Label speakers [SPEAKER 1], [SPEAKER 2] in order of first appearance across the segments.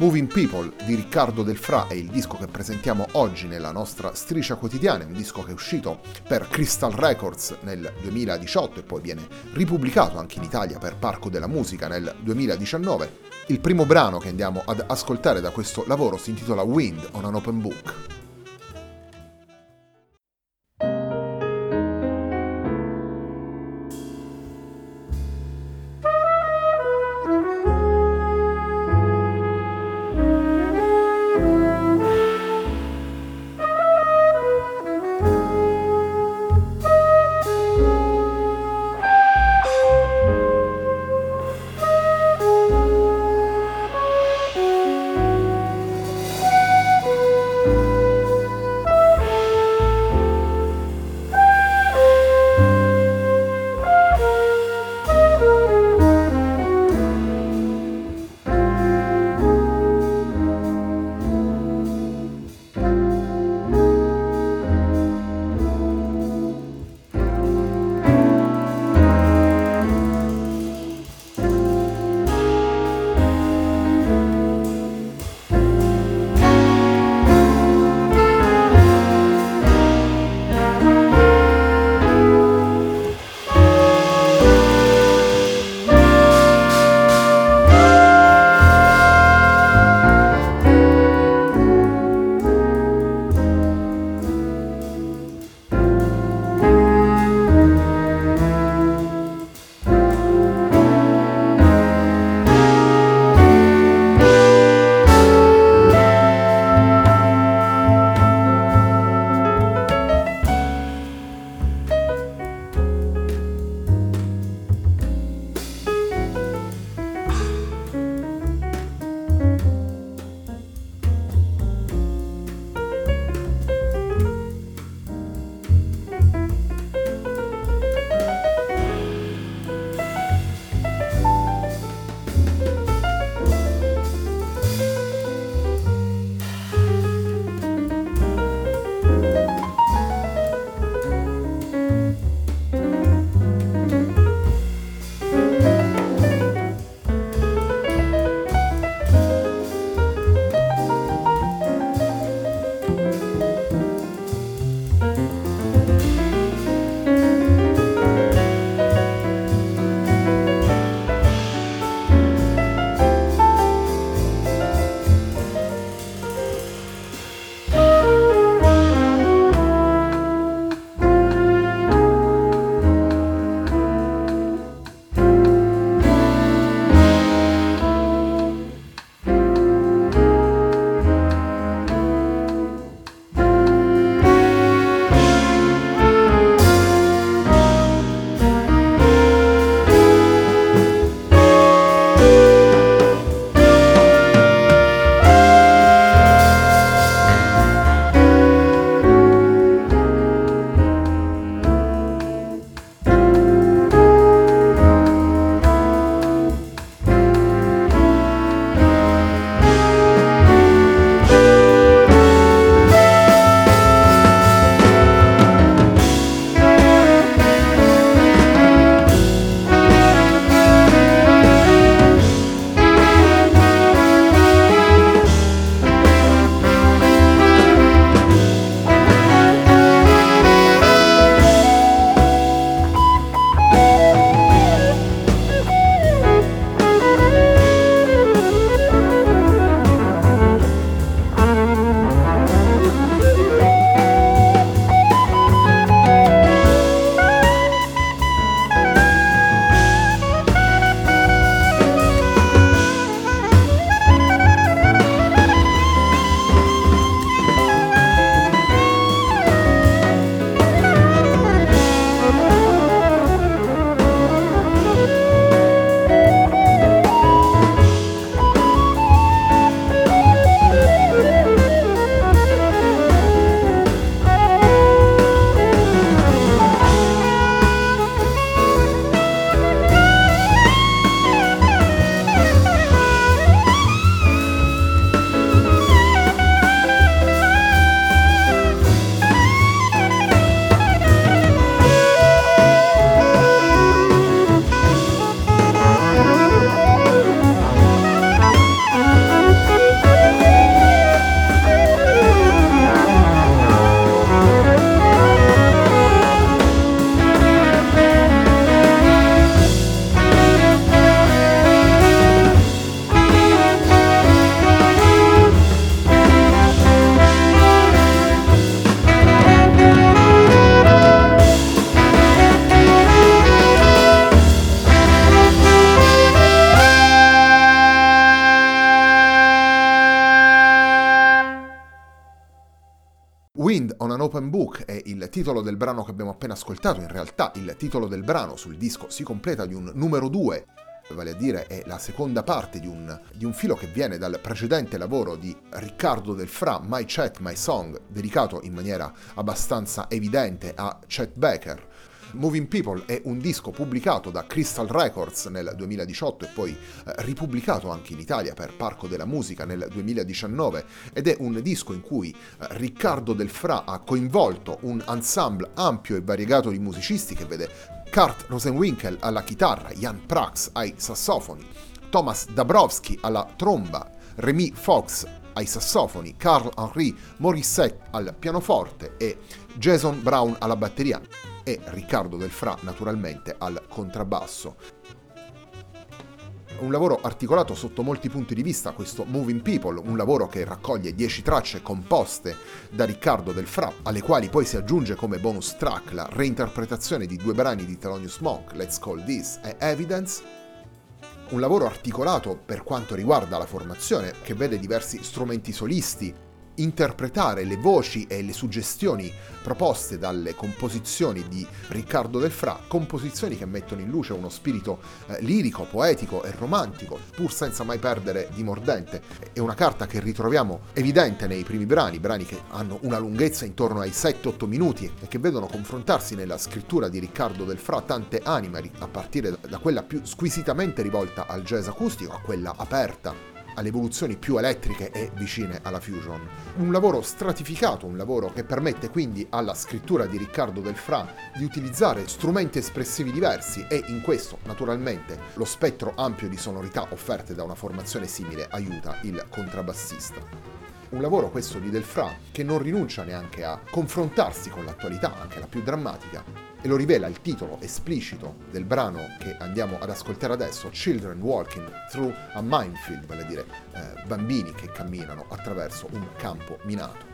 [SPEAKER 1] Moving People di Riccardo Del Fra è il disco che presentiamo oggi nella nostra striscia quotidiana, un disco che è uscito per Crystal Records nel 2018 e poi viene ripubblicato anche in Italia per Parco della Musica nel 2019. Il primo brano che andiamo ad ascoltare da questo lavoro si intitola Wind on an Open Book. Open Book è il titolo del brano che abbiamo appena ascoltato, in realtà il titolo del brano sul disco si completa di un numero 2 vale a dire è la seconda parte di un, di un, filo che viene dal precedente lavoro di Riccardo Del Fra, My Chat, My Song, dedicato in maniera abbastanza evidente a Chet Baker, Moving People è un disco pubblicato da Crystal Records nel 2018 e poi eh, ripubblicato anche in Italia per Parco della Musica nel 2019 ed è un disco in cui eh, Riccardo Del Fra ha coinvolto un ensemble ampio e variegato di musicisti che vede Kurt Rosenwinkel alla chitarra, Jan Prax ai sassofoni, Thomas Dabrowski alla tromba, Remy Fox ai sassofoni, Carl Henry Morissette al pianoforte e Jason Brown alla batteria e Riccardo Del Fra naturalmente al contrabbasso. Un lavoro articolato sotto molti punti di vista, questo Moving People, un lavoro che raccoglie 10 tracce composte da Riccardo Del Fra, alle quali poi si aggiunge come bonus track la reinterpretazione di due brani di Thelonious Monk, Let's Call This e Evidence, un lavoro articolato per quanto riguarda la formazione, che vede diversi strumenti solisti, interpretare le voci e le suggestioni proposte dalle composizioni di Riccardo Del Fra, composizioni che mettono in luce uno spirito eh, lirico, poetico e romantico, pur senza mai perdere di mordente. È una carta che ritroviamo evidente nei primi brani, brani che hanno una lunghezza intorno ai 7-8 minuti e che vedono confrontarsi nella scrittura di Riccardo Del Fra tante anime, a partire da quella più squisitamente rivolta al jazz acustico a quella aperta alle evoluzioni più elettriche e vicine alla fusion. Un lavoro stratificato, un lavoro che permette quindi alla scrittura di Riccardo Del Fra di utilizzare strumenti espressivi diversi e in questo naturalmente lo spettro ampio di sonorità offerte da una formazione simile aiuta il contrabbassista. Un lavoro questo di Del Fra che non rinuncia neanche a confrontarsi con l'attualità, anche la più drammatica, e lo rivela il titolo esplicito del brano che andiamo ad ascoltare adesso, Children Walking Through a Minefield, vale a dire eh, bambini che camminano attraverso un campo minato.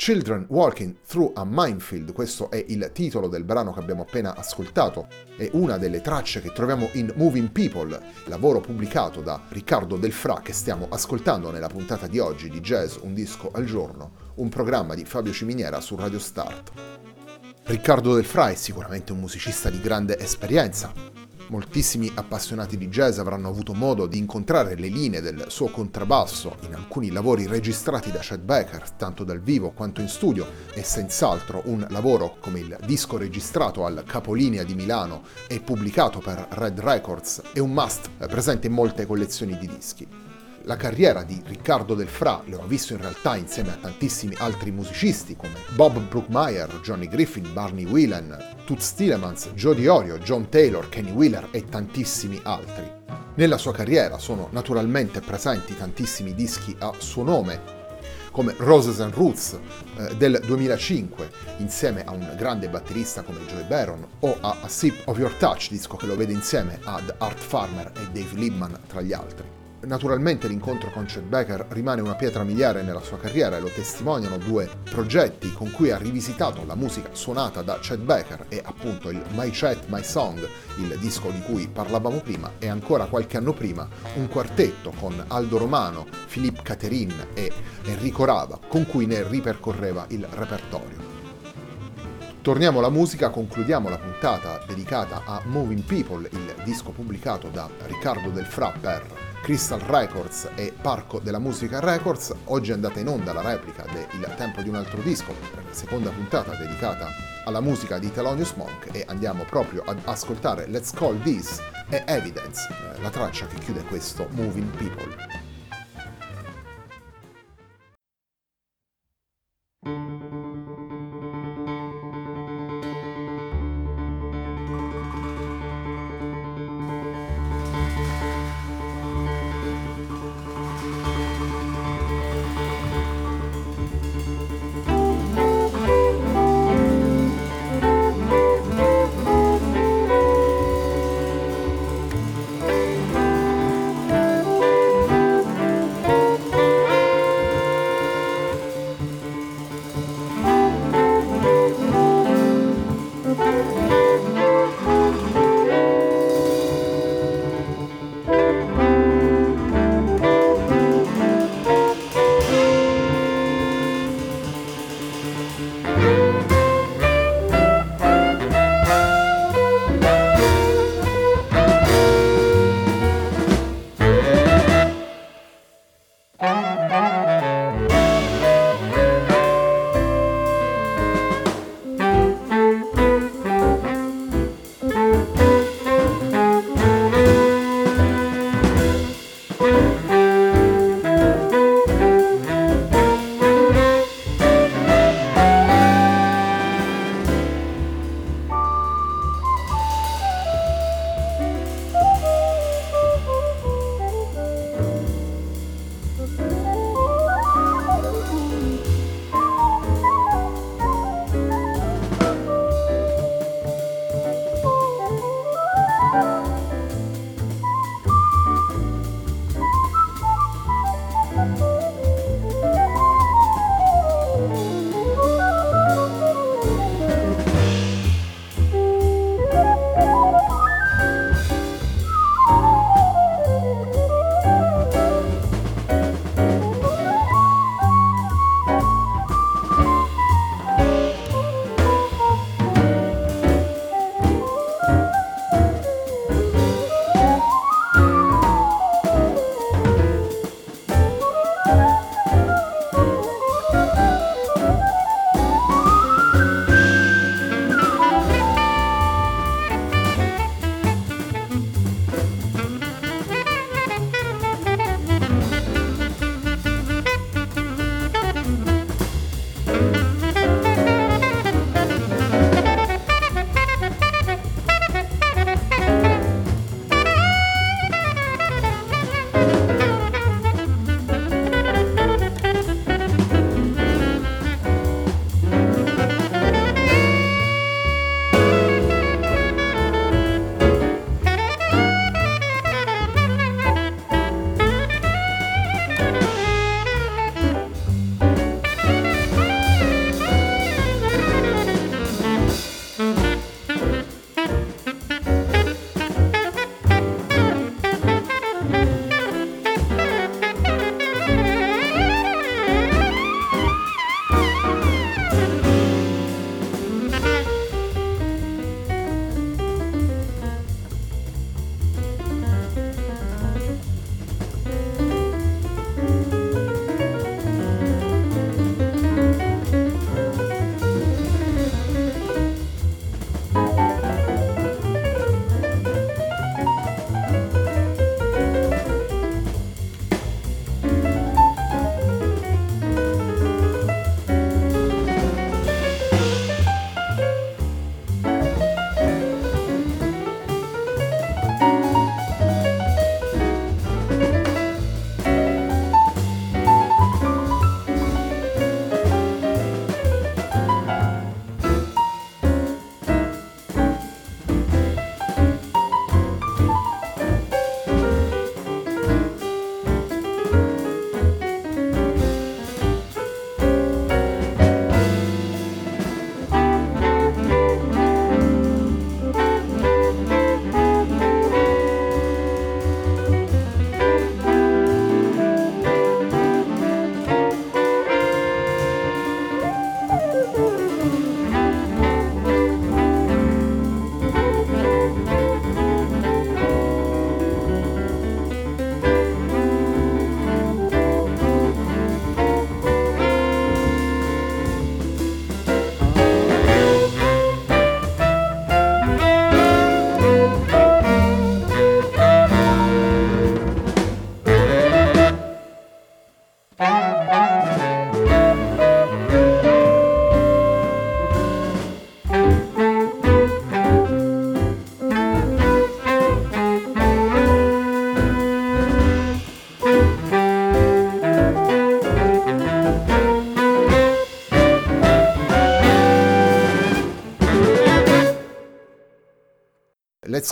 [SPEAKER 1] Children Walking Through a Minefield, questo è il titolo del brano che abbiamo appena ascoltato, è una delle tracce che troviamo in Moving People, lavoro pubblicato da Riccardo Delfra che stiamo ascoltando nella puntata di oggi di Jazz Un disco al giorno, un programma di Fabio Ciminiera su Radio Start. Riccardo Delfra è sicuramente un musicista di grande esperienza, Moltissimi appassionati di jazz avranno avuto modo di incontrare le linee del suo contrabbasso in alcuni lavori registrati da Chet Baker, tanto dal vivo quanto in studio, e senz'altro un lavoro come il disco registrato al Capolinea di Milano e pubblicato per Red Records è un must presente in molte collezioni di dischi la carriera di Riccardo Del lo ha visto in realtà insieme a tantissimi altri musicisti come Bob Brookmeyer, Johnny Griffin, Barney Whelan, Toots Tillemans, Joe Diorio, John Taylor, Kenny Wheeler e tantissimi altri. Nella sua carriera sono naturalmente presenti tantissimi dischi a suo nome, come Roses and Roots eh, del 2005, insieme a un grande batterista come Joey Baron, o a A Sip of Your Touch, disco che lo vede insieme ad Art Farmer e Dave Liebman tra gli altri. Naturalmente l'incontro con Chet Baker rimane una pietra miliare nella sua carriera e lo testimoniano due progetti con cui ha rivisitato la musica suonata da Chet Baker e appunto il My Chet, My Song, il disco di cui parlavamo prima, e ancora qualche anno prima un quartetto con Aldo Romano, Philippe Caterin e Enrico Rava con cui ne ripercorreva il repertorio. Torniamo alla musica, concludiamo la puntata dedicata a Moving People, il disco pubblicato da Riccardo Del Fra per Crystal Records e Parco della Musica Records. Oggi è andata in onda la replica del Tempo di un altro disco, la seconda puntata dedicata alla musica di Thelonious Monk e andiamo proprio ad ascoltare Let's Call This e Evidence, eh, la traccia che chiude questo Moving People.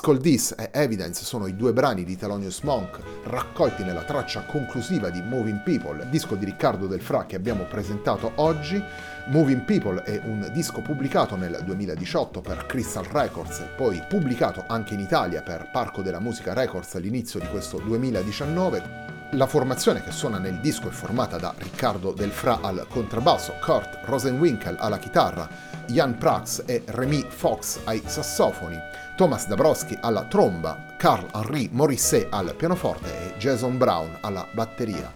[SPEAKER 1] Call This e Evidence sono i due brani di Thelonious Monk raccolti nella traccia conclusiva di Moving People, disco di Riccardo Del Fra che abbiamo presentato oggi. Moving People è un disco pubblicato nel 2018 per Crystal Records e poi pubblicato anche in Italia per Parco della Musica Records all'inizio di questo 2019. La formazione che suona nel disco è formata da Riccardo Del Fra al contrabbasso, Kurt Rosenwinkel alla chitarra, Jan Prax e Remy Fox ai sassofoni, Thomas Dabrowski alla tromba, Carl-Henri Morisset al pianoforte e Jason Brown alla batteria.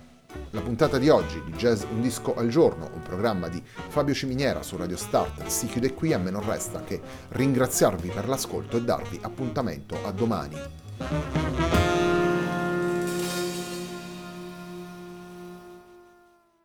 [SPEAKER 1] La puntata di oggi di Jazz Un Disco al Giorno, un programma di Fabio Ciminiera su Radio Start, si chiude qui, a me non resta che ringraziarvi per l'ascolto e darvi appuntamento a domani.